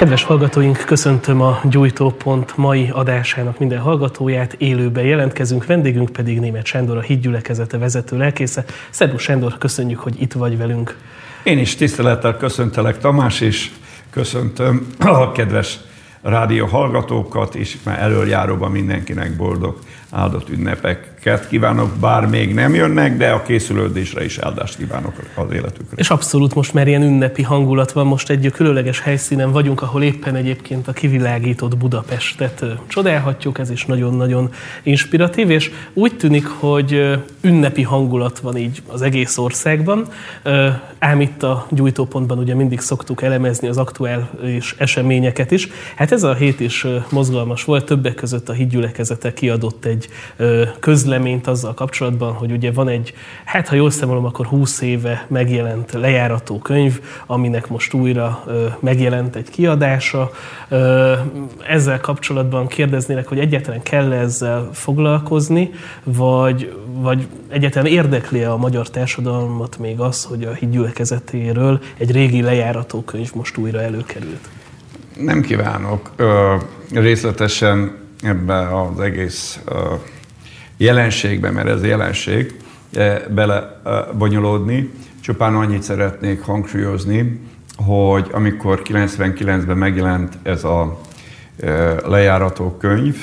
Kedves hallgatóink, köszöntöm a Gyújtópont mai adásának minden hallgatóját. Élőben jelentkezünk, vendégünk pedig Német Sándor, a hídgyülekezete vezető lelkésze. Szerbusz Sándor, köszönjük, hogy itt vagy velünk. Én is tisztelettel köszöntelek, Tamás, és köszöntöm a kedves rádió hallgatókat, és már előjáróban mindenkinek boldog áldott ünnepeket kívánok, bár még nem jönnek, de a készülődésre is áldást kívánok az életükre. És abszolút most már ilyen ünnepi hangulat van, most egy különleges helyszínen vagyunk, ahol éppen egyébként a kivilágított Budapestet csodálhatjuk, ez is nagyon-nagyon inspiratív, és úgy tűnik, hogy ünnepi hangulat van így az egész országban, ám itt a gyújtópontban ugye mindig szoktuk elemezni az aktuális eseményeket is. Hát ez a hét is mozgalmas volt, többek között a hídgyülekezete kiadott egy közleményt azzal kapcsolatban, hogy ugye van egy, hát ha jól számolom, akkor 20 éve megjelent lejárató könyv, aminek most újra megjelent egy kiadása. Ezzel kapcsolatban kérdeznének, hogy egyáltalán kell ezzel foglalkozni, vagy, vagy egyáltalán érdekli a magyar társadalmat még az, hogy a hídgyülekezetéről egy régi lejárató könyv most újra előkerült? Nem kívánok ö, részletesen ebbe az egész jelenségbe, mert ez jelenség, bele bonyolódni. Csupán annyit szeretnék hangsúlyozni, hogy amikor 99-ben megjelent ez a lejárató könyv,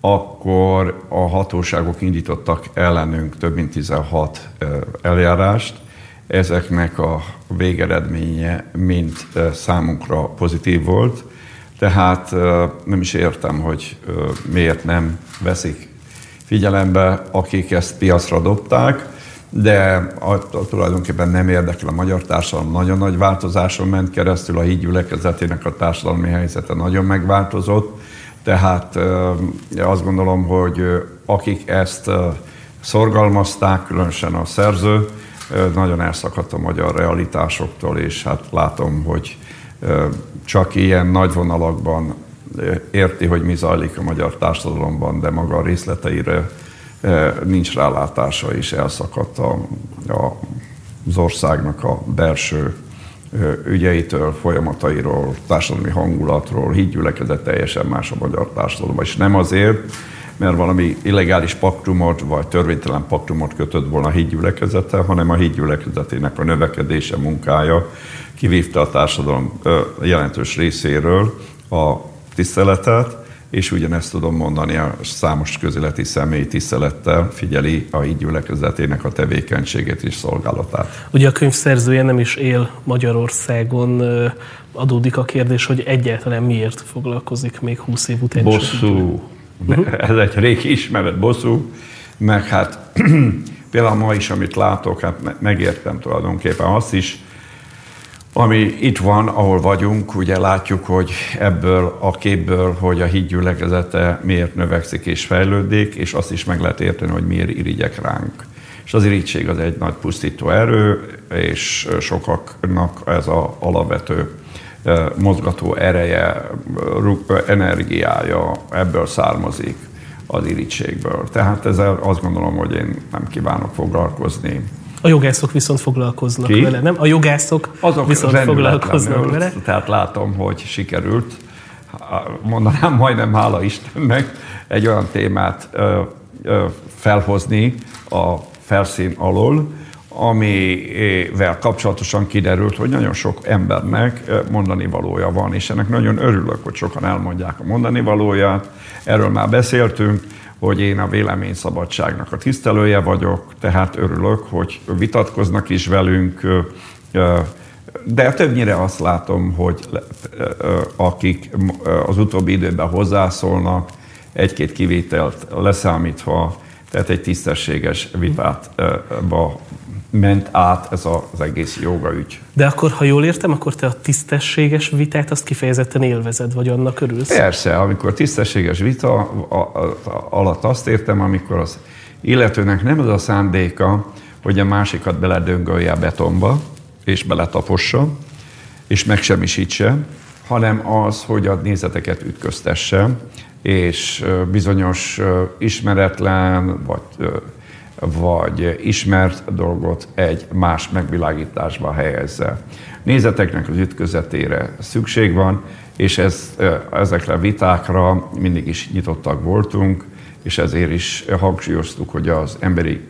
akkor a hatóságok indítottak ellenünk több mint 16 eljárást. Ezeknek a végeredménye mind számunkra pozitív volt tehát nem is értem, hogy miért nem veszik figyelembe, akik ezt piacra dobták, de a, a, tulajdonképpen nem érdekel a magyar társadalom. Nagyon nagy változáson ment keresztül, a hídgyülekezetének a társadalmi helyzete nagyon megváltozott, tehát azt gondolom, hogy akik ezt szorgalmazták, különösen a szerző, nagyon elszakadt a magyar realitásoktól, és hát látom, hogy csak ilyen nagy vonalakban érti, hogy mi zajlik a magyar társadalomban, de maga a részleteire nincs rálátása, és elszakadt a, a, az országnak a belső ügyeitől, folyamatairól, társadalmi hangulatról, hídgyülekezet teljesen más a magyar társadalomban, és nem azért, mert valami illegális paktumot vagy törvénytelen paktumot kötött volna a hídgyülekezete, hanem a hídgyülekezetének a növekedése, munkája kivívta a társadalom jelentős részéről a tiszteletet, és ugyanezt tudom mondani, a számos közéleti személy tisztelettel figyeli a így gyülekezetének a tevékenységét és szolgálatát. Ugye a könyv szerzője nem is él Magyarországon, adódik a kérdés, hogy egyáltalán miért foglalkozik még 20 év után. Bosszú. Uh-huh. Ez egy régi ismeret, bosszú, meg hát például ma is, amit látok, hát megértem tulajdonképpen azt is, ami itt van, ahol vagyunk, ugye látjuk, hogy ebből a képből, hogy a hídgyülekezete miért növekszik és fejlődik, és azt is meg lehet érteni, hogy miért irigyek ránk. És az irítség az egy nagy pusztító erő, és sokaknak ez a alapvető mozgató ereje, energiája ebből származik az irítségből. Tehát ezzel azt gondolom, hogy én nem kívánok foglalkozni a jogászok viszont foglalkoznak Ki? vele, nem? A jogászok Azok viszont foglalkoznak vele. Tehát látom, hogy sikerült, mondanám majdnem hála Istennek, egy olyan témát ö, ö, felhozni a felszín alól, amivel kapcsolatosan kiderült, hogy nagyon sok embernek mondani valója van, és ennek nagyon örülök, hogy sokan elmondják a mondani valóját. Erről már beszéltünk, hogy én a véleményszabadságnak a tisztelője vagyok, tehát örülök, hogy vitatkoznak is velünk, de többnyire azt látom, hogy akik az utóbbi időben hozzászólnak, egy-két kivételt leszámítva, tehát egy tisztességes vitátba ment át ez az egész jogaügy. De akkor, ha jól értem, akkor te a tisztességes vitát azt kifejezetten élvezed, vagy annak örülsz? Persze, amikor tisztességes vita alatt azt értem, amikor az illetőnek nem az a szándéka, hogy a másikat beledöngölje a betonba, és beletapossa, és megsemmisítse, hanem az, hogy a nézeteket ütköztesse, és bizonyos ismeretlen, vagy vagy ismert dolgot egy más megvilágításba helyezze. Nézeteknek az ütközetére szükség van, és ez, ezekre a vitákra mindig is nyitottak voltunk, és ezért is hangsúlyoztuk, hogy az emberi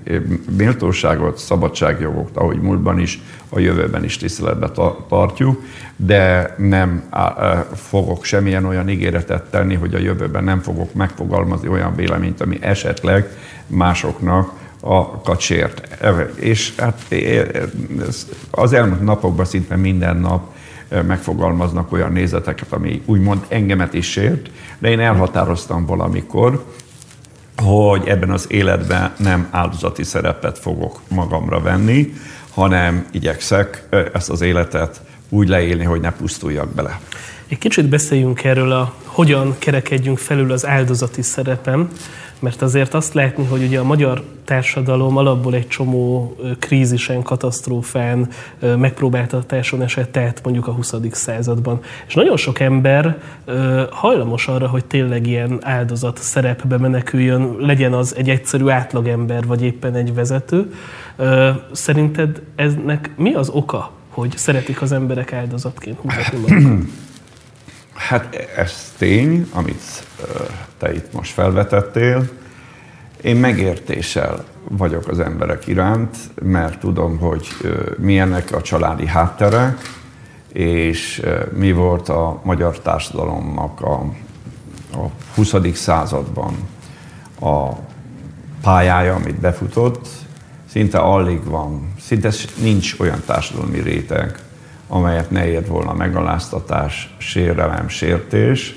méltóságot, szabadságjogokat, ahogy múltban is, a jövőben is tiszteletbe tartjuk, de nem fogok semmilyen olyan ígéretet tenni, hogy a jövőben nem fogok megfogalmazni olyan véleményt, ami esetleg másoknak a kacsért. És hát az elmúlt napokban szinte minden nap megfogalmaznak olyan nézeteket, ami úgymond engemet is sért, de én elhatároztam valamikor, hogy ebben az életben nem áldozati szerepet fogok magamra venni, hanem igyekszek ezt az életet úgy leélni, hogy ne pusztuljak bele. Egy kicsit beszéljünk erről a hogyan kerekedjünk felül az áldozati szerepem, mert azért azt látni, hogy ugye a magyar társadalom alapból egy csomó krízisen, katasztrófán, megpróbáltatáson esett át mondjuk a 20. században. És nagyon sok ember hajlamos arra, hogy tényleg ilyen áldozat szerepbe meneküljön, legyen az egy egyszerű átlagember, vagy éppen egy vezető. Szerinted eznek mi az oka, hogy szeretik az emberek áldozatként mutatni Hát ez tény, amit te itt most felvetettél. Én megértéssel vagyok az emberek iránt, mert tudom, hogy milyenek a családi hátterek, és mi volt a magyar társadalomnak a, a 20. században a pályája, amit befutott, szinte alig van, szinte nincs olyan társadalmi réteg, amelyet ne ért volna megaláztatás, sérelem, sértés,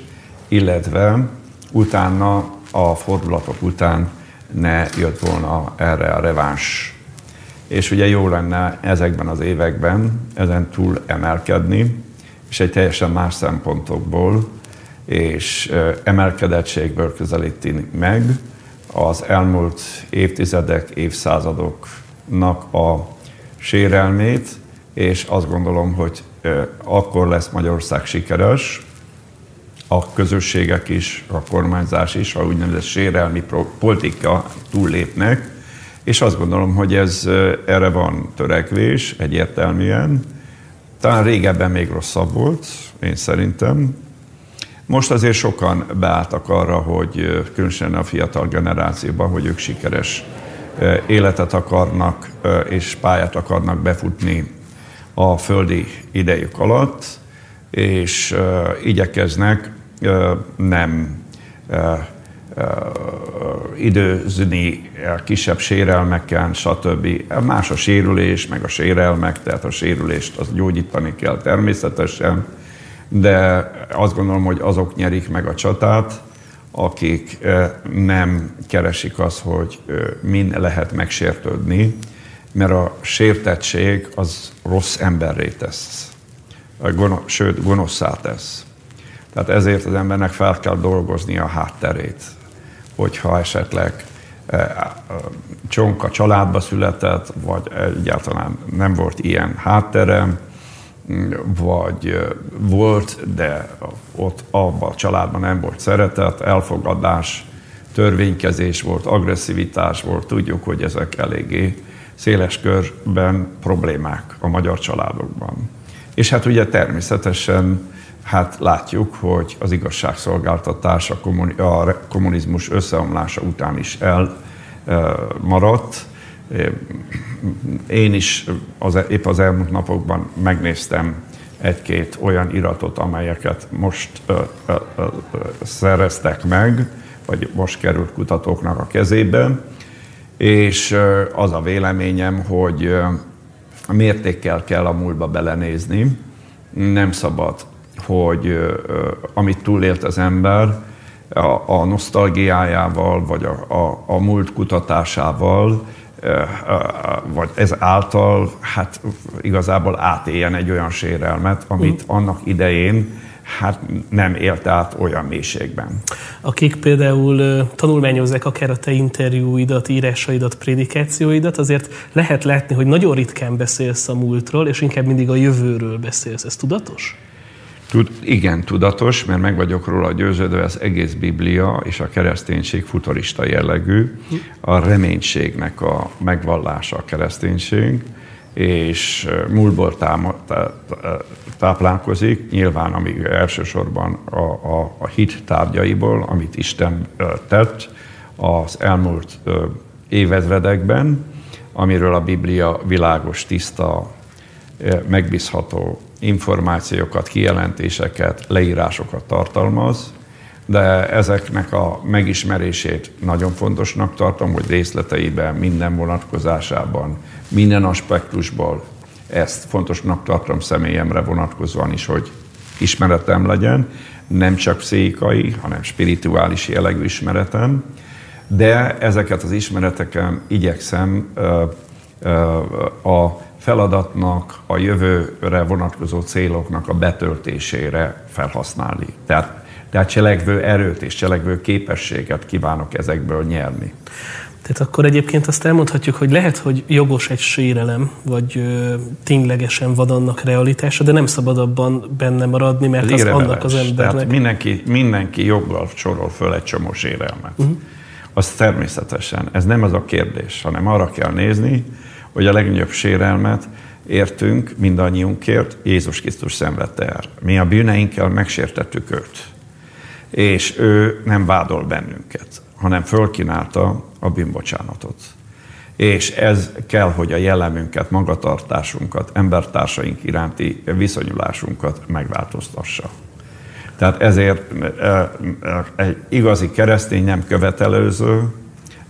illetve utána a fordulatok után ne jött volna erre a reváns. És ugye jó lenne ezekben az években ezen túl emelkedni, és egy teljesen más szempontokból és emelkedettségből közelíteni meg az elmúlt évtizedek, évszázadoknak a sérelmét, és azt gondolom, hogy akkor lesz Magyarország sikeres, a közösségek is, a kormányzás is, a úgynevezett sérelmi politika túllépnek, és azt gondolom, hogy ez erre van törekvés egyértelműen. Talán régebben még rosszabb volt, én szerintem. Most azért sokan beálltak arra, hogy különösen a fiatal generációban, hogy ők sikeres életet akarnak és pályát akarnak befutni a földi idejük alatt, és igyekeznek nem időzni kisebb sérelmekkel, stb. Más a sérülés, meg a sérelmek, tehát a sérülést azt gyógyítani kell természetesen, de azt gondolom, hogy azok nyerik meg a csatát, akik nem keresik azt, hogy min lehet megsértődni, mert a sértettség az rossz emberré tesz, gonosz, sőt, gonoszá tesz. Tehát ezért az embernek fel kell dolgozni a hátterét, hogyha esetleg e, csonka családba született, vagy egyáltalán nem volt ilyen háttere, vagy e, volt, de ott abban a családban nem volt szeretet, elfogadás, törvénykezés volt, agresszivitás volt, tudjuk, hogy ezek eléggé széles körben problémák a magyar családokban. És hát ugye természetesen hát látjuk, hogy az igazságszolgáltatás a, kommunizmus összeomlása után is elmaradt. Én is az, e- épp az elmúlt napokban megnéztem egy-két olyan iratot, amelyeket most ö, ö, ö, szereztek meg, vagy most került kutatóknak a kezébe, és az a véleményem, hogy mértékkel kell a múltba belenézni, nem szabad hogy amit túlélt az ember, a, a nosztalgiájával, vagy a, a, a múlt kutatásával, vagy ez által hát igazából átéljen egy olyan sérelmet, amit mm. annak idején hát nem élt át olyan mélységben. Akik például tanulmányozzák akár a te interjúidat, írásaidat, prédikációidat, azért lehet látni, hogy nagyon ritkán beszélsz a múltról, és inkább mindig a jövőről beszélsz. Ez tudatos? Tud, igen, tudatos, mert meg vagyok róla győződve, az egész Biblia és a kereszténység futurista jellegű, a reménységnek a megvallása a kereszténység, és múltból táplálkozik, nyilván ami elsősorban a, a, a hit tárgyaiból, amit Isten tett az elmúlt évezredekben, amiről a Biblia világos, tiszta, megbízható információkat, kijelentéseket, leírásokat tartalmaz, de ezeknek a megismerését nagyon fontosnak tartom, hogy részleteiben, minden vonatkozásában, minden aspektusból ezt fontosnak tartom személyemre vonatkozóan is, hogy ismeretem legyen, nem csak pszichikai, hanem spirituális jellegű ismeretem, de ezeket az ismereteken igyekszem a feladatnak, a jövőre vonatkozó céloknak a betöltésére felhasználni. Tehát, tehát cselekvő erőt és cselekvő képességet kívánok ezekből nyerni. Tehát akkor egyébként azt elmondhatjuk, hogy lehet, hogy jogos egy sérelem, vagy ö, ténylegesen van annak realitása, de nem szabad abban benne maradni, mert Ez az annak az embernek... Tehát mindenki, mindenki joggal sorol föl egy csomó sérelmet. Uh-huh. Az természetesen, ez nem az a kérdés, hanem arra kell nézni, hogy a legnagyobb sérelmet értünk mindannyiunkért, Jézus Krisztus szenvedte el. Mi a bűneinkkel megsértettük őt. És ő nem vádol bennünket, hanem fölkínálta a bűnbocsánatot. És ez kell, hogy a jellemünket, magatartásunkat, embertársaink iránti viszonyulásunkat megváltoztassa. Tehát ezért egy igazi keresztény nem követelőző,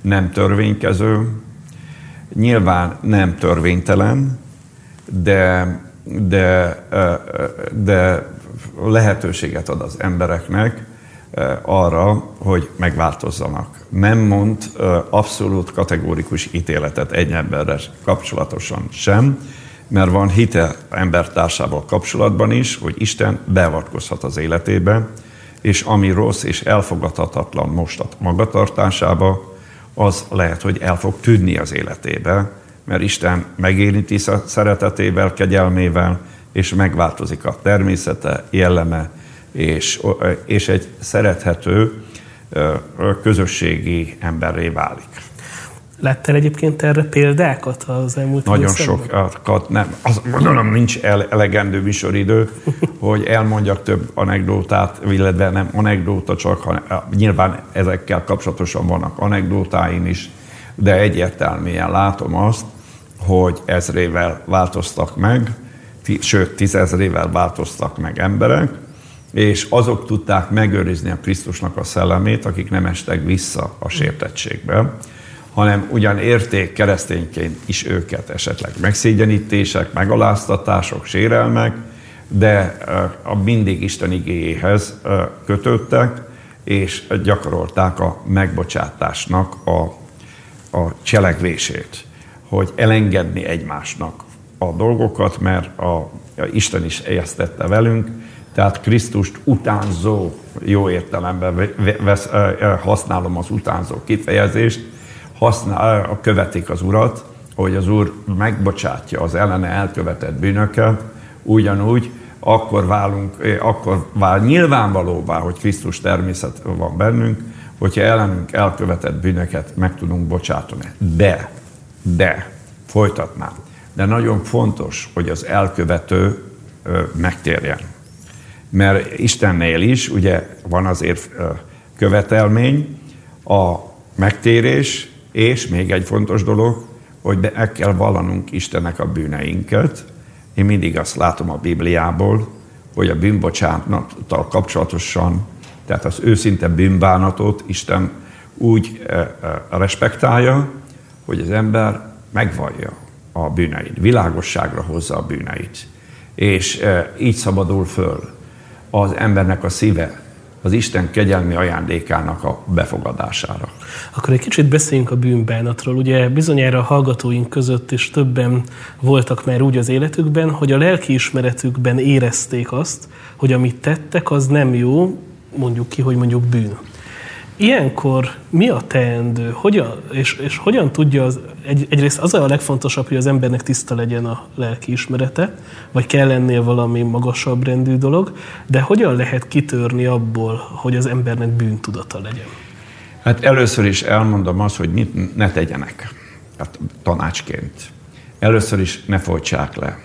nem törvénykező, nyilván nem törvénytelen, de, de, de lehetőséget ad az embereknek arra, hogy megváltozzanak. Nem mond abszolút kategórikus ítéletet egy emberre kapcsolatosan sem, mert van hite embertársával kapcsolatban is, hogy Isten beavatkozhat az életébe, és ami rossz és elfogadhatatlan most a magatartásába, az lehet, hogy el fog tűnni az életébe, mert Isten megérinti szeretetével, kegyelmével, és megváltozik a természete, jelleme, és, és egy szerethető közösségi emberré válik. Láttál egyébként erre példákat az elmúlt Nagyon sokat, nem. Az, mondom, nincs elegendő műsoridő, hogy elmondjak több anekdótát, illetve nem anekdóta csak, hanem nyilván ezekkel kapcsolatosan vannak anekdótáim is, de egyértelműen látom azt, hogy ezrével változtak meg, sőt, tízezrével változtak meg emberek, és azok tudták megőrizni a Krisztusnak a szellemét, akik nem estek vissza a sértettségbe hanem ugyan érték keresztényként is őket esetleg megszégyenítések, megaláztatások, sérelmek, de a mindig Isten igéjéhez kötöttek, és gyakorolták a megbocsátásnak a, a cselekvését, hogy elengedni egymásnak a dolgokat, mert a, a Isten is ezt tette velünk, tehát Krisztust utánzó, jó értelemben vesz, használom az utánzó kifejezést, használ, követik az Urat, hogy az Úr megbocsátja az ellene elkövetett bűnöket, ugyanúgy akkor válunk, akkor vál nyilvánvalóvá, hogy Krisztus természet van bennünk, hogyha ellenünk elkövetett bűnöket meg tudunk bocsátani. De, de, folytatnám, de nagyon fontos, hogy az elkövető megtérjen. Mert Istennél is ugye van azért követelmény, a megtérés, és még egy fontos dolog, hogy be kell vallanunk Istennek a bűneinket. Én mindig azt látom a Bibliából, hogy a bűnbocsánattal kapcsolatosan, tehát az őszinte bűnbánatot Isten úgy respektálja, hogy az ember megvallja a bűneit, világosságra hozza a bűneit. És így szabadul föl az embernek a szíve az Isten kegyelmi ajándékának a befogadására. Akkor egy kicsit beszéljünk a bűnbánatról. Ugye bizonyára a hallgatóink között is többen voltak már úgy az életükben, hogy a lelkiismeretükben érezték azt, hogy amit tettek, az nem jó, mondjuk ki, hogy mondjuk bűn. Ilyenkor mi a teendő? Hogyan, és, és hogyan tudja az, egy, egyrészt az a legfontosabb, hogy az embernek tiszta legyen a lelki ismerete, vagy kell ennél valami magasabb rendű dolog, de hogyan lehet kitörni abból, hogy az embernek bűntudata legyen? Hát először is elmondom azt, hogy mit ne tegyenek hát tanácsként. Először is ne folytsák le.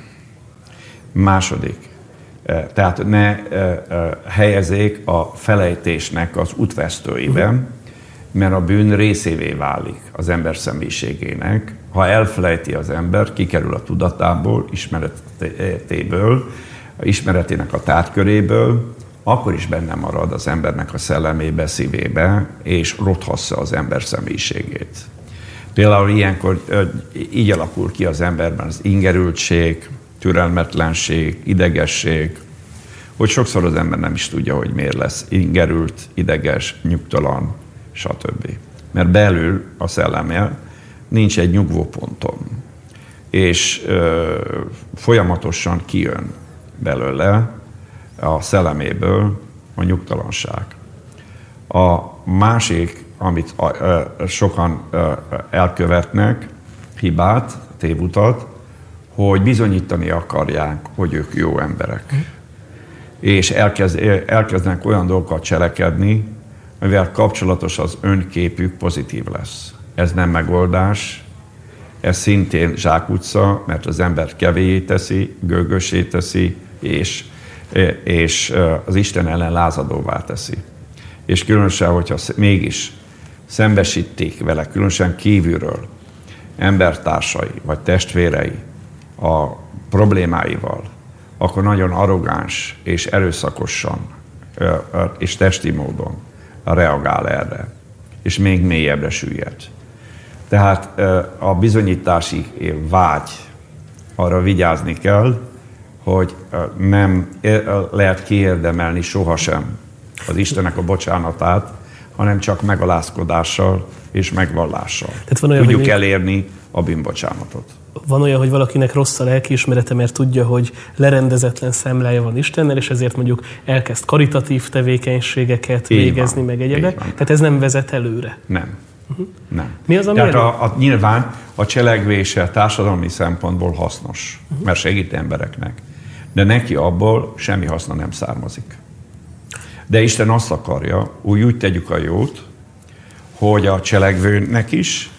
Második, tehát ne helyezzék a felejtésnek az útvesztőiben, mert a bűn részévé válik az ember személyiségének. Ha elfelejti az ember, kikerül a tudatából, ismeretéből, ismeretének a tárköréből, akkor is benne marad az embernek a szellemébe, szívébe, és rothassa az ember személyiségét. Például ilyenkor így alakul ki az emberben az ingerültség, türelmetlenség, idegesség, hogy sokszor az ember nem is tudja, hogy miért lesz ingerült, ideges, nyugtalan, stb. Mert belül a szellemje nincs egy nyugvóponton, és ö, folyamatosan kijön belőle a szelleméből a nyugtalanság. A másik, amit ö, sokan ö, elkövetnek, hibát, tévutat, hogy bizonyítani akarják, hogy ők jó emberek. Mm. És elkezd, elkezdenek olyan dolgokat cselekedni, mivel kapcsolatos az önképük pozitív lesz. Ez nem megoldás, ez szintén zsákutca, mert az ember kevéjé teszi, gőgösé teszi, és, és az Isten ellen lázadóvá teszi. És különösen, hogyha mégis szembesítik vele, különösen kívülről, embertársai vagy testvérei a problémáival, akkor nagyon arrogáns és erőszakosan és testi módon reagál erre, és még mélyebbre süllyed. Tehát a bizonyítási vágy arra vigyázni kell, hogy nem lehet kiérdemelni sohasem az Istenek a bocsánatát, hanem csak megalázkodással és megvallással. Tehát van olyan, Tudjuk hogy elérni a bűnbocsánatot van olyan, hogy valakinek rossz a lelkiismerete, mert tudja, hogy lerendezetlen szemlája van Istennel, és ezért mondjuk elkezd karitatív tevékenységeket Így végezni, van. meg egyebek. Tehát ez nem vezet előre. Nem. Uh-huh. Nem. Mi az, ami Tehát a, a, nyilván a cselekvése társadalmi szempontból hasznos, uh-huh. mert segít embereknek. De neki abból semmi haszna nem származik. De Isten azt akarja, úgy, úgy tegyük a jót, hogy a cselekvőnek is,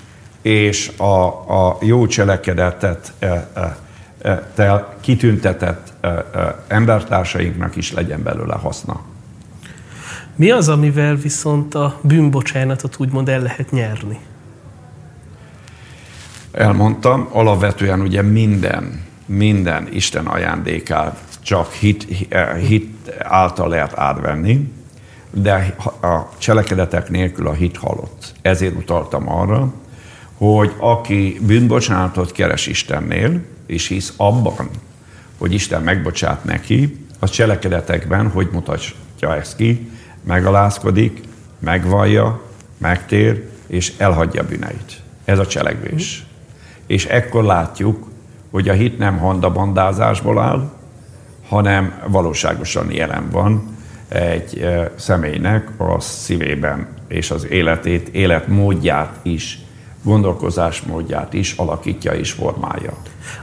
és a, a jó cselekedetet e, e, e, tel kitüntetett e, e, embertársainknak is legyen belőle haszna. Mi az, amivel viszont a bűnbocsánatot úgymond el lehet nyerni? Elmondtam, alapvetően ugye minden, minden Isten ajándékát csak hit, hit által lehet átvenni, de a cselekedetek nélkül a hit halott. Ezért utaltam arra, hogy aki bűnbocsánatot keres Istennél, és hisz abban, hogy Isten megbocsát neki, az cselekedetekben hogy mutatja ezt ki, megalázkodik, megvallja, megtér, és elhagyja bűneit. Ez a cselekvés. Mm. És ekkor látjuk, hogy a hit nem handabandázásból áll, hanem valóságosan jelen van egy személynek a szívében és az életét, életmódját is gondolkozásmódját is alakítja és formálja.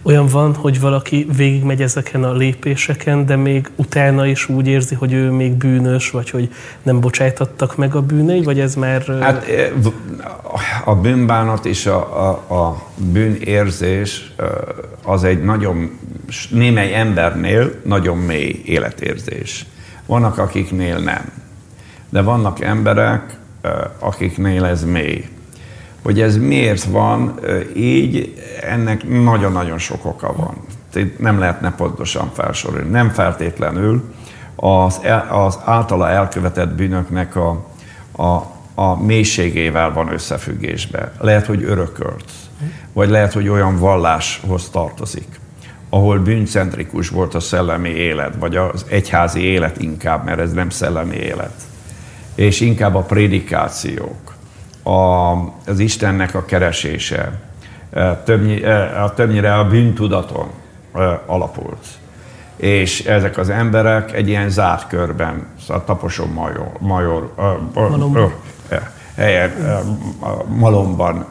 Olyan van, hogy valaki végigmegy ezeken a lépéseken, de még utána is úgy érzi, hogy ő még bűnös, vagy hogy nem bocsájtattak meg a bűnei, vagy ez már... Hát a bűnbánat és a, a, a bűnérzés az egy nagyon, némely embernél nagyon mély életérzés. Vannak, akiknél nem. De vannak emberek, akiknél ez mély. Hogy ez miért van így, ennek nagyon-nagyon sok oka van. Nem lehetne pontosan felsorolni. Nem feltétlenül az, az általa elkövetett bűnöknek a, a, a mélységével van összefüggésbe. Lehet, hogy örökölt, vagy lehet, hogy olyan valláshoz tartozik, ahol bűncentrikus volt a szellemi élet, vagy az egyházi élet inkább, mert ez nem szellemi élet, és inkább a prédikációk, a, az Istennek a keresése többnyire, többnyire a bűntudaton alapult. És ezek az emberek egy ilyen zárt körben, szóval Taposon Major, major Malomban. helyen, Malomban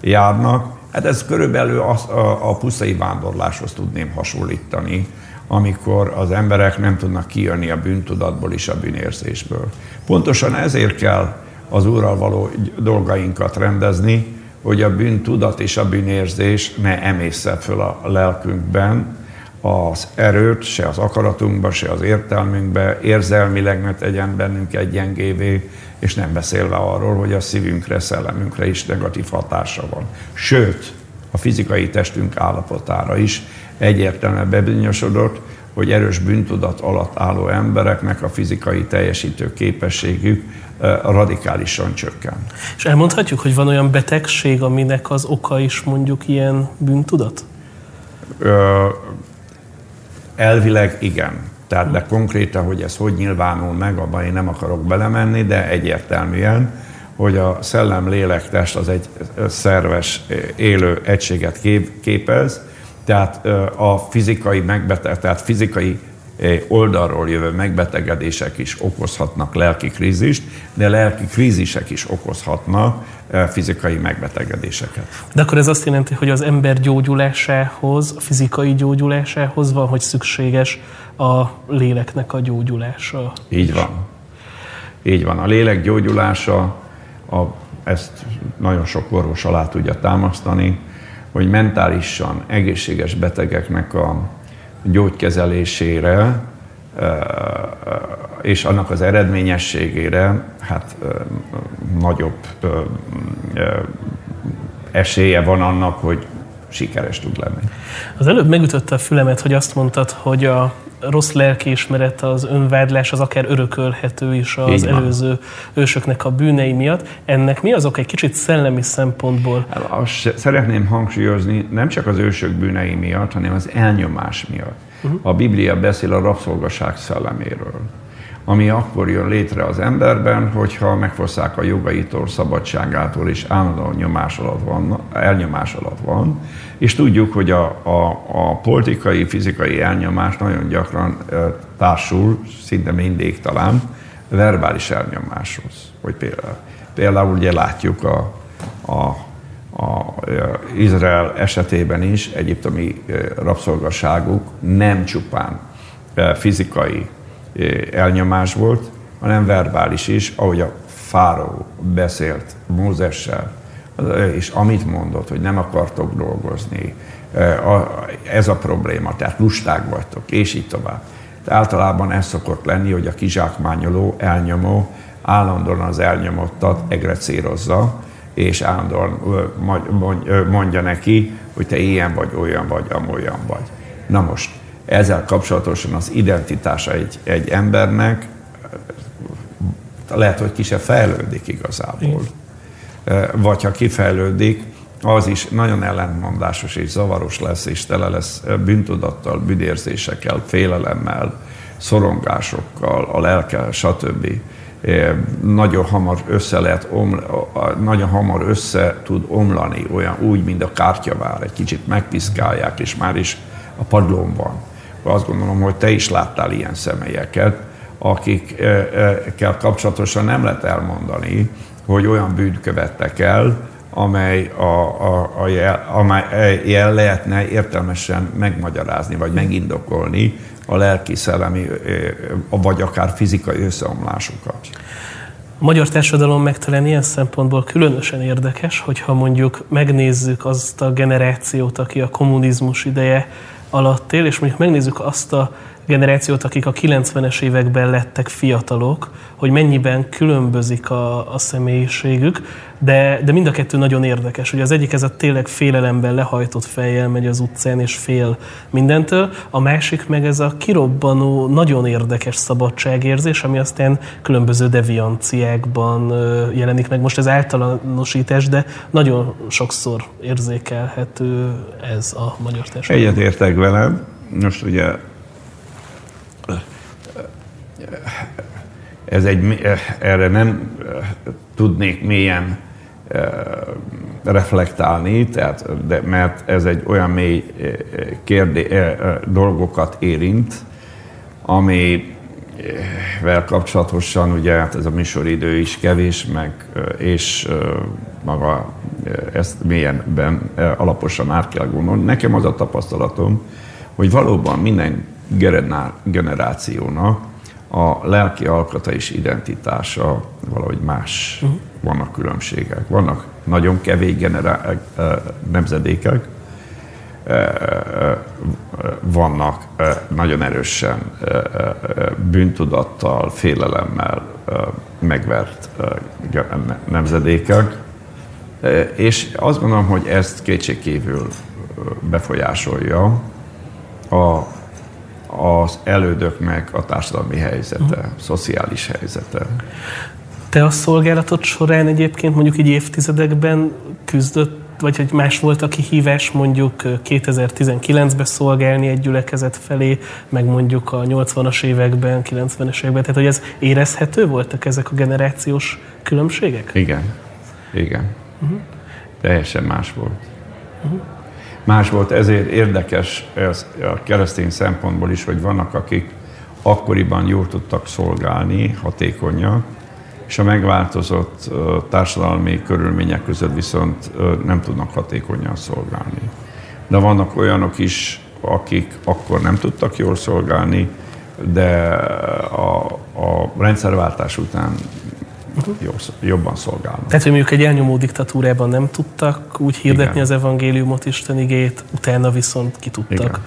járnak. Hát ez körülbelül a, a, a pusztai vándorláshoz tudném hasonlítani, amikor az emberek nem tudnak kijönni a bűntudatból és a bűnérzésből. Pontosan ezért kell az Úrral való dolgainkat rendezni, hogy a bűntudat és a bűnérzés ne emészze föl a lelkünkben az erőt, se az akaratunkba, se az értelmünkbe, érzelmileg ne tegyen bennünk gyengévé, és nem beszélve arról, hogy a szívünkre, szellemünkre is negatív hatása van. Sőt, a fizikai testünk állapotára is egyértelműen bebizonyosodott, hogy erős bűntudat alatt álló embereknek a fizikai teljesítő képességük radikálisan csökken. És elmondhatjuk, hogy van olyan betegség, aminek az oka is mondjuk ilyen bűntudat? Ö, elvileg igen. Tehát de konkrétan, hogy ez hogy nyilvánul meg, abban én nem akarok belemenni, de egyértelműen, hogy a szellem-lélek-test az egy szerves, élő egységet képez, tehát a fizikai megbeteg, tehát fizikai oldalról jövő megbetegedések is okozhatnak lelki krízist, de lelki krízisek is okozhatnak fizikai megbetegedéseket. De akkor ez azt jelenti, hogy az ember gyógyulásához, a fizikai gyógyulásához van, hogy szükséges a léleknek a gyógyulása. Így van. Így van. A lélek gyógyulása, a, ezt nagyon sok orvos alá tudja támasztani, hogy mentálisan egészséges betegeknek a gyógykezelésére és annak az eredményességére hát nagyobb esélye van annak, hogy sikeres tud lenni. Az előbb megütötte a fülemet, hogy azt mondtad, hogy a rossz lelkiismeret, az önvádlás az akár örökölhető is az előző ősöknek a bűnei miatt. Ennek mi azok egy kicsit szellemi szempontból? Hát azt szeretném hangsúlyozni, nem csak az ősök bűnei miatt, hanem az elnyomás miatt. Uh-huh. A Biblia beszél a rabszolgaság szelleméről ami akkor jön létre az emberben, hogyha megfosszák a jogaitól, szabadságától, és állandóan nyomás alatt van, elnyomás alatt van, és tudjuk, hogy a, a, a politikai, fizikai elnyomás nagyon gyakran társul, szinte mindig talán, verbális elnyomáshoz. Hogy például, például ugye látjuk a, a, a Izrael esetében is egyiptomi rabszolgaságuk nem csupán fizikai elnyomás volt, hanem verbális is, ahogy a fáraó beszélt Mózessel, és amit mondott, hogy nem akartok dolgozni, ez a probléma, tehát lusták vagytok, és így tovább. De általában ez szokott lenni, hogy a kizsákmányoló, elnyomó állandóan az elnyomottat egrecírozza, és állandóan mondja neki, hogy te ilyen vagy, olyan vagy, amolyan vagy. Na most, ezzel kapcsolatosan az identitása egy, egy embernek lehet, hogy ki se fejlődik igazából. Vagy ha kifejlődik, az is nagyon ellentmondásos és zavaros lesz, és tele lesz bűntudattal, büdérzésekkel, félelemmel, szorongásokkal, a lelkel, stb. Nagyon hamar össze lehet oml- nagyon hamar össze tud omlani, olyan úgy, mint a kártyavár, egy kicsit megpiszkálják, és már is a padlón van azt gondolom, hogy te is láttál ilyen személyeket, akikkel kapcsolatosan nem lehet elmondani, hogy olyan bűnt követtek el, amely a, a, a jel, amely jel lehetne értelmesen megmagyarázni, vagy megindokolni a lelki, szellemi, vagy akár fizikai összeomlásukat. A magyar társadalom meg talán ilyen szempontból különösen érdekes, hogyha mondjuk megnézzük azt a generációt, aki a kommunizmus ideje alatt él, és mondjuk megnézzük azt a generációt, akik a 90-es években lettek fiatalok, hogy mennyiben különbözik a, a személyiségük, de, de mind a kettő nagyon érdekes. Ugye az egyik ez a tényleg félelemben lehajtott fejjel megy az utcán, és fél mindentől, a másik meg ez a kirobbanó, nagyon érdekes szabadságérzés, ami aztán különböző devianciákban jelenik meg. Most ez általánosítás, de nagyon sokszor érzékelhető ez a magyar társadalom. Egyet értek velem. Most ugye ez egy, erre nem tudnék mélyen reflektálni, tehát, de, mert ez egy olyan mély kérdé, dolgokat érint, amivel kapcsolatosan ugye hát ez a műsoridő is kevés, meg, és maga ezt mélyenben alaposan át kell gondolni. Nekem az a tapasztalatom, hogy valóban minden generációnak a lelki alkata és identitása valahogy más. Uh-huh. Vannak különbségek. Vannak nagyon kevés generá- nemzedékek, vannak nagyon erősen bűntudattal, félelemmel megvert nemzedékek, és azt gondolom, hogy ezt kétségkívül befolyásolja a, az elődöknek a társadalmi helyzete, uh-huh. szociális helyzete. Te a szolgálatod során egyébként mondjuk így évtizedekben küzdött vagy hogy más volt a kihívás mondjuk 2019-ben szolgálni egy gyülekezet felé, meg mondjuk a 80-as években, 90-es években, tehát hogy ez érezhető voltak ezek a generációs különbségek? Igen, igen. Uh-huh. Teljesen más volt. Uh-huh. Más volt, ezért érdekes ez a keresztény szempontból is, hogy vannak, akik akkoriban jól tudtak szolgálni, hatékonyak, és a megváltozott társadalmi körülmények között viszont nem tudnak hatékonyan szolgálni. De vannak olyanok is, akik akkor nem tudtak jól szolgálni, de a, a rendszerváltás után jobban szolgálnak. Tehát, hogy mondjuk egy elnyomó diktatúrában nem tudtak úgy hirdetni Igen. az evangéliumot, Isten igét, utána viszont ki tudtak. Igen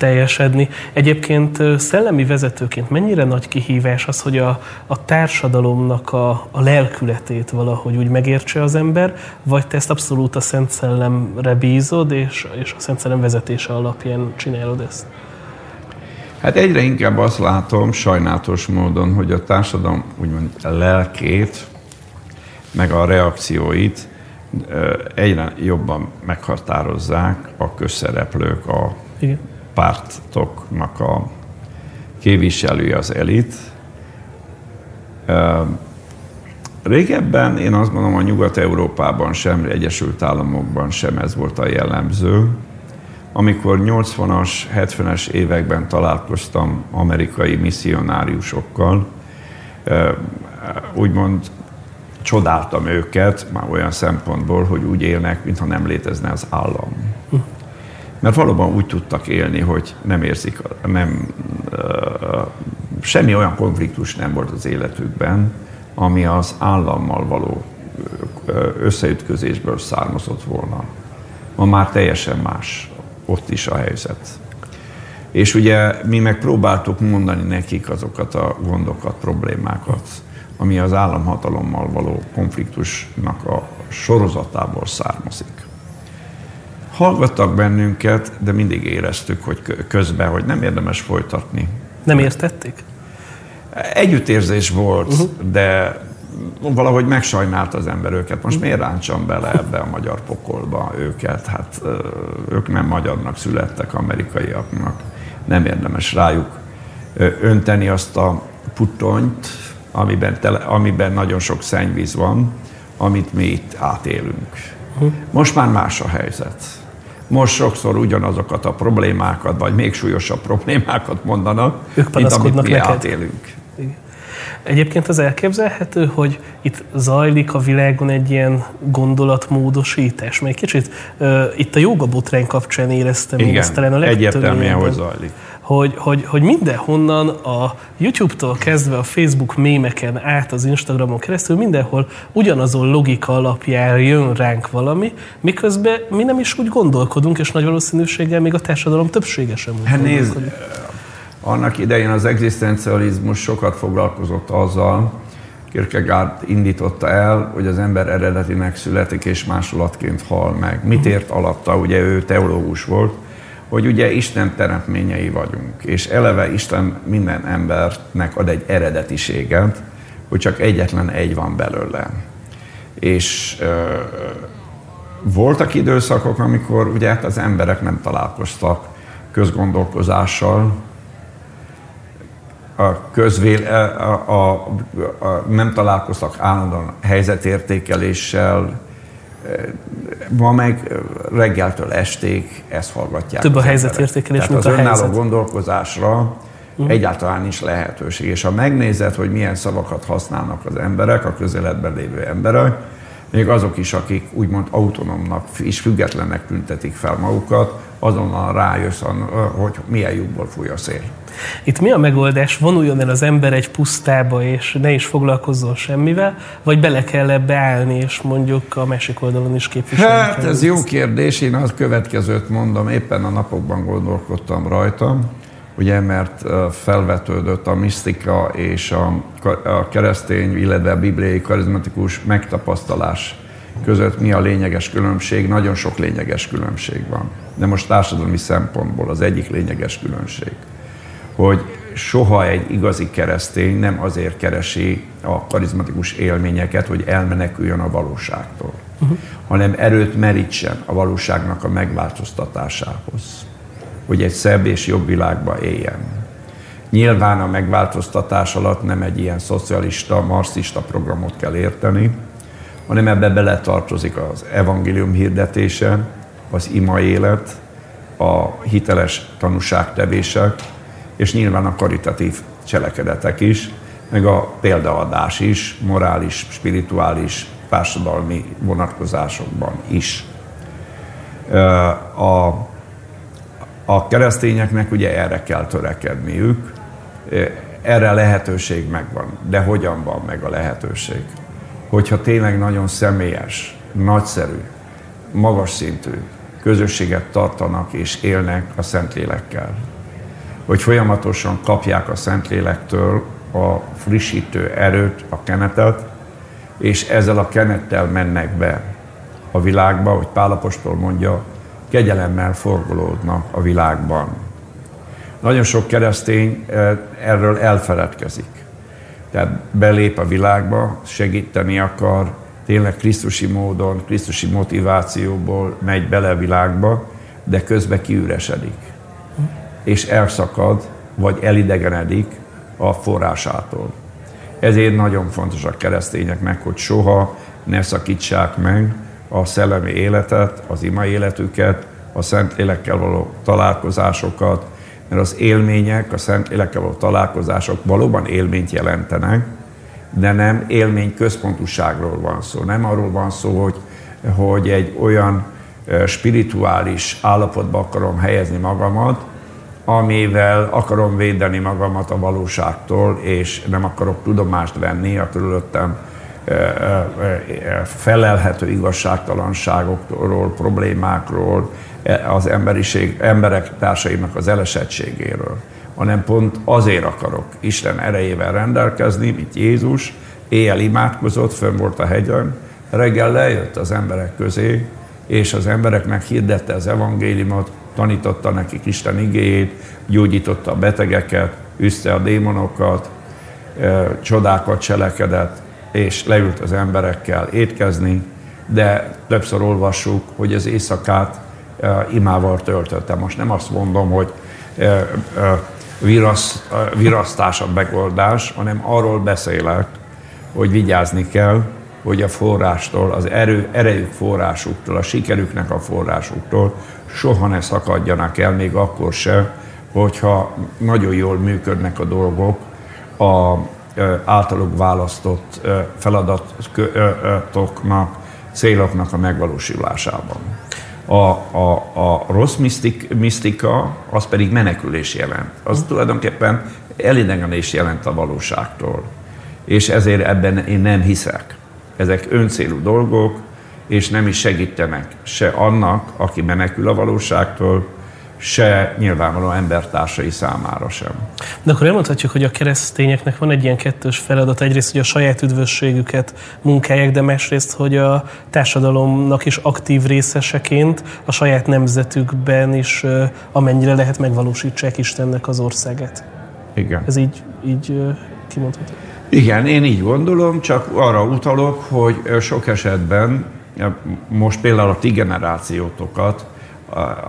teljesedni. Egyébként szellemi vezetőként mennyire nagy kihívás az, hogy a, a társadalomnak a, a lelkületét valahogy úgy megértse az ember, vagy te ezt abszolút a Szent Szellemre bízod, és, és a Szent Szellem vezetése alapján csinálod ezt? Hát egyre inkább azt látom sajnálatos módon, hogy a társadalom úgymond a lelkét, meg a reakcióit egyre jobban meghatározzák a közszereplők, a Igen pártoknak a képviselője az elit. Régebben én azt mondom, a Nyugat-Európában sem, Egyesült Államokban sem ez volt a jellemző. Amikor 80-as, 70-es években találkoztam amerikai misszionáriusokkal, úgymond csodáltam őket, már olyan szempontból, hogy úgy élnek, mintha nem létezne az állam. Mert valóban úgy tudtak élni, hogy nem érzik, nem, semmi olyan konfliktus nem volt az életükben, ami az állammal való összeütközésből származott volna. Ma már teljesen más ott is a helyzet. És ugye mi megpróbáltuk mondani nekik azokat a gondokat, problémákat, ami az államhatalommal való konfliktusnak a sorozatából származik hallgattak bennünket, de mindig éreztük, hogy közben, hogy nem érdemes folytatni. Nem értették? Együttérzés volt, uh-huh. de valahogy megsajnált az ember őket. Most miért ráncsam bele ebbe a magyar pokolba őket? Hát ők nem magyarnak születtek, amerikaiaknak. Nem érdemes rájuk önteni azt a putonyt, amiben, tele, amiben nagyon sok szennyvíz van, amit mi itt átélünk. Uh-huh. Most már más a helyzet most sokszor ugyanazokat a problémákat, vagy még súlyosabb problémákat mondanak, ők mint amit mi neked. átélünk. Egyébként az elképzelhető, hogy itt zajlik a világon egy ilyen gondolatmódosítás, mert kicsit uh, itt a joga botrány kapcsán éreztem Igen, ezt talán a egyértelműen, hogy zajlik. Hogy, hogy, hogy mindenhonnan a YouTube-tól kezdve a Facebook mémeken át az Instagramon keresztül mindenhol ugyanazon logika alapján jön ránk valami, miközben mi nem is úgy gondolkodunk, és nagy valószínűséggel még a társadalom többsége sem úgy hát nézd, annak idején az egzisztencializmus sokat foglalkozott azzal, Kierkegaard indította el, hogy az ember eredetinek születik és másolatként hal meg. Mit ért alatta? Ugye ő teológus volt, hogy ugye Isten teremtményei vagyunk, és eleve Isten minden embernek ad egy eredetiséget, hogy csak egyetlen egy van belőle. És ö, voltak időszakok, amikor ugye hát az emberek nem találkoztak közgondolkozással, a közvél, a, a, a, nem találkoztak állandóan helyzetértékeléssel, Ma meg reggeltől esték ezt hallgatják. Több a helyzetértékelés, mint az a önálló helyzet. gondolkozásra uh-huh. egyáltalán nincs lehetőség. És ha megnézed, hogy milyen szavakat használnak az emberek, a közeledben lévő emberek, még azok is, akik úgymond autonómnak és függetlennek tüntetik fel magukat, azonnal rájössz, hogy milyen lyukból fúj a szél. Itt mi a megoldás? Vonuljon el az ember egy pusztába, és ne is foglalkozzon semmivel, vagy bele kell ebbe állni, és mondjuk a másik oldalon is képviselni Hát ez jó kérdés, én az következőt mondom, éppen a napokban gondolkodtam rajtam, ugye, mert felvetődött a misztika és a, a keresztény, illetve a bibliai karizmatikus megtapasztalás között mi a lényeges különbség. Nagyon sok lényeges különbség van. De most társadalmi szempontból az egyik lényeges különbség, hogy soha egy igazi keresztény nem azért keresi a karizmatikus élményeket, hogy elmeneküljön a valóságtól, uh-huh. hanem erőt merítsen a valóságnak a megváltoztatásához, hogy egy szebb és jobb világba éljen. Nyilván a megváltoztatás alatt nem egy ilyen szocialista, marxista programot kell érteni, hanem ebbe beletartozik az evangélium hirdetése, az ima élet, a hiteles tanúságtevések, és nyilván a karitatív cselekedetek is, meg a példaadás is, morális, spirituális, társadalmi vonatkozásokban is. A, a keresztényeknek ugye erre kell törekedniük, erre lehetőség megvan, de hogyan van meg a lehetőség? hogyha tényleg nagyon személyes, nagyszerű, magas szintű közösséget tartanak és élnek a Szentlélekkel. Hogy folyamatosan kapják a Szentlélektől a frissítő erőt, a kenetet, és ezzel a kenettel mennek be a világba, hogy Pálapostól mondja, kegyelemmel forgolódnak a világban. Nagyon sok keresztény eh, erről elfeledkezik tehát belép a világba, segíteni akar, tényleg Krisztusi módon, Krisztusi motivációból megy bele a világba, de közben kiüresedik. És elszakad, vagy elidegenedik a forrásától. Ezért nagyon fontos a keresztényeknek, hogy soha ne szakítsák meg a szellemi életet, az ima életüket, a Szentlélekkel való találkozásokat, mert az élmények, a Szentlélekkel való találkozások valóban élményt jelentenek, de nem élmény központúságról van szó. Nem arról van szó, hogy, hogy egy olyan spirituális állapotba akarom helyezni magamat, amivel akarom védeni magamat a valóságtól, és nem akarok tudomást venni a körülöttem felelhető igazságtalanságokról, problémákról, az emberiség, emberek társaimnak az elesettségéről, hanem pont azért akarok Isten erejével rendelkezni, mint Jézus, éjjel imádkozott, fönn volt a hegyen, reggel lejött az emberek közé, és az embereknek hirdette az evangéliumot, tanította nekik Isten igéjét, gyógyította a betegeket, üzte a démonokat, csodákat cselekedett, és leült az emberekkel étkezni, de többször olvassuk, hogy az éjszakát imával töltöttem. Most nem azt mondom, hogy virasz, virasztás a megoldás, hanem arról beszélek, hogy vigyázni kell, hogy a forrástól, az erő, erejük forrásuktól, a sikerüknek a forrásuktól soha ne szakadjanak el, még akkor se, hogyha nagyon jól működnek a dolgok a általuk választott feladatoknak, céloknak a megvalósulásában. A, a, a rossz misztik, misztika az pedig menekülés jelent. Az tulajdonképpen elidegenés jelent a valóságtól. És ezért ebben én nem hiszek. Ezek öncélú dolgok, és nem is segítenek se annak, aki menekül a valóságtól, se nyilvánvaló embertársai számára sem. De akkor elmondhatjuk, hogy a keresztényeknek van egy ilyen kettős feladat. Egyrészt, hogy a saját üdvösségüket munkálják, de másrészt, hogy a társadalomnak is aktív részeseként a saját nemzetükben is amennyire lehet megvalósítsák Istennek az országát. Igen. Ez így, így kimondható. Igen, én így gondolom, csak arra utalok, hogy sok esetben, most például a ti generációtokat,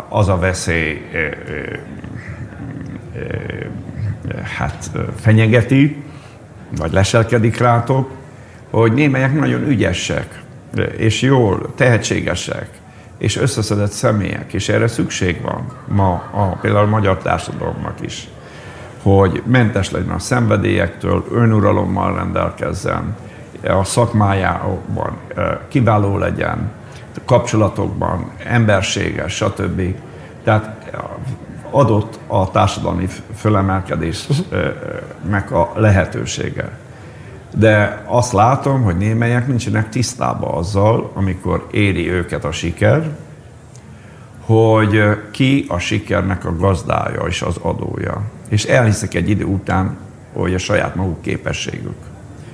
az a veszély hát fenyegeti, vagy leselkedik rátok, hogy némelyek nagyon ügyesek, és jól, tehetségesek, és összeszedett személyek, és erre szükség van ma a, például a magyar társadalomnak is, hogy mentes legyen a szenvedélyektől, önuralommal rendelkezzen, a szakmájában kiváló legyen, kapcsolatokban, emberséges, stb. Tehát adott a társadalmi fölemelkedésnek a lehetősége. De azt látom, hogy némelyek nincsenek tisztában azzal, amikor éri őket a siker, hogy ki a sikernek a gazdája és az adója. És elhiszek egy idő után, hogy a saját maguk képességük.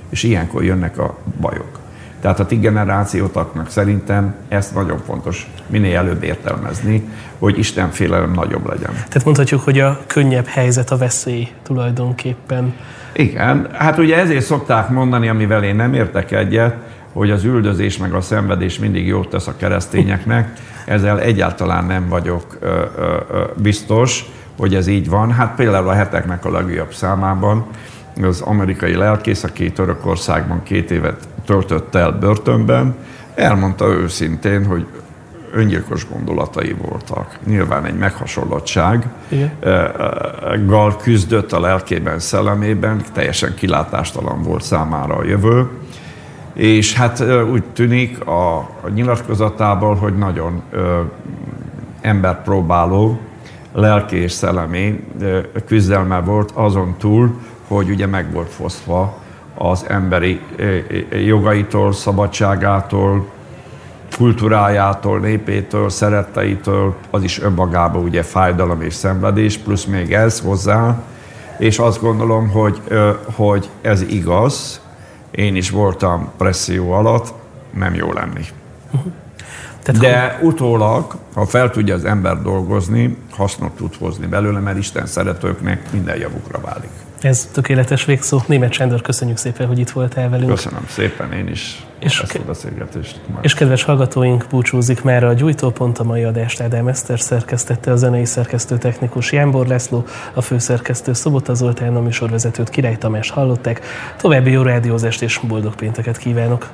És ilyenkor jönnek a bajok. Tehát a ti generációtaknak szerintem ezt nagyon fontos minél előbb értelmezni, hogy Isten félelem nagyobb legyen. Tehát mondhatjuk, hogy a könnyebb helyzet a veszély tulajdonképpen. Igen, hát ugye ezért szokták mondani, amivel én nem értek egyet, hogy az üldözés meg a szenvedés mindig jót tesz a keresztényeknek. Ezzel egyáltalán nem vagyok ö, ö, ö, biztos, hogy ez így van. Hát például a heteknek a legújabb számában az amerikai lelkész, aki Törökországban két évet töltött el börtönben, elmondta őszintén, hogy öngyilkos gondolatai voltak. Nyilván egy meghasonlottság. Gal küzdött a lelkében, szellemében, teljesen kilátástalan volt számára a jövő. És hát úgy tűnik a, a nyilatkozatából, hogy nagyon ö, emberpróbáló, lelki és szellemi küzdelme volt azon túl, hogy ugye meg volt fosztva az emberi jogaitól, szabadságától, kultúrájától, népétől, szeretteitől, az is önmagában ugye fájdalom és szenvedés, plusz még ez hozzá, és azt gondolom, hogy, hogy ez igaz, én is voltam presszió alatt, nem jó lenni. De utólag, ha fel tudja az ember dolgozni, hasznot tud hozni belőle, mert Isten szeretőknek minden javukra válik. Ez tökéletes végszó. Német Sándor, köszönjük szépen, hogy itt voltál velünk. Köszönöm szépen, én is és ezt a beszélgetést. Már. És kedves hallgatóink, búcsúzik már a Gyújtópont, a mai adást Ádám Eszter szerkesztette, a zenei szerkesztő technikus Jánbor László, a főszerkesztő Szobota Zoltán, a műsorvezetőt Király Tamás hallották. További jó rádiózást és boldog pénteket kívánok!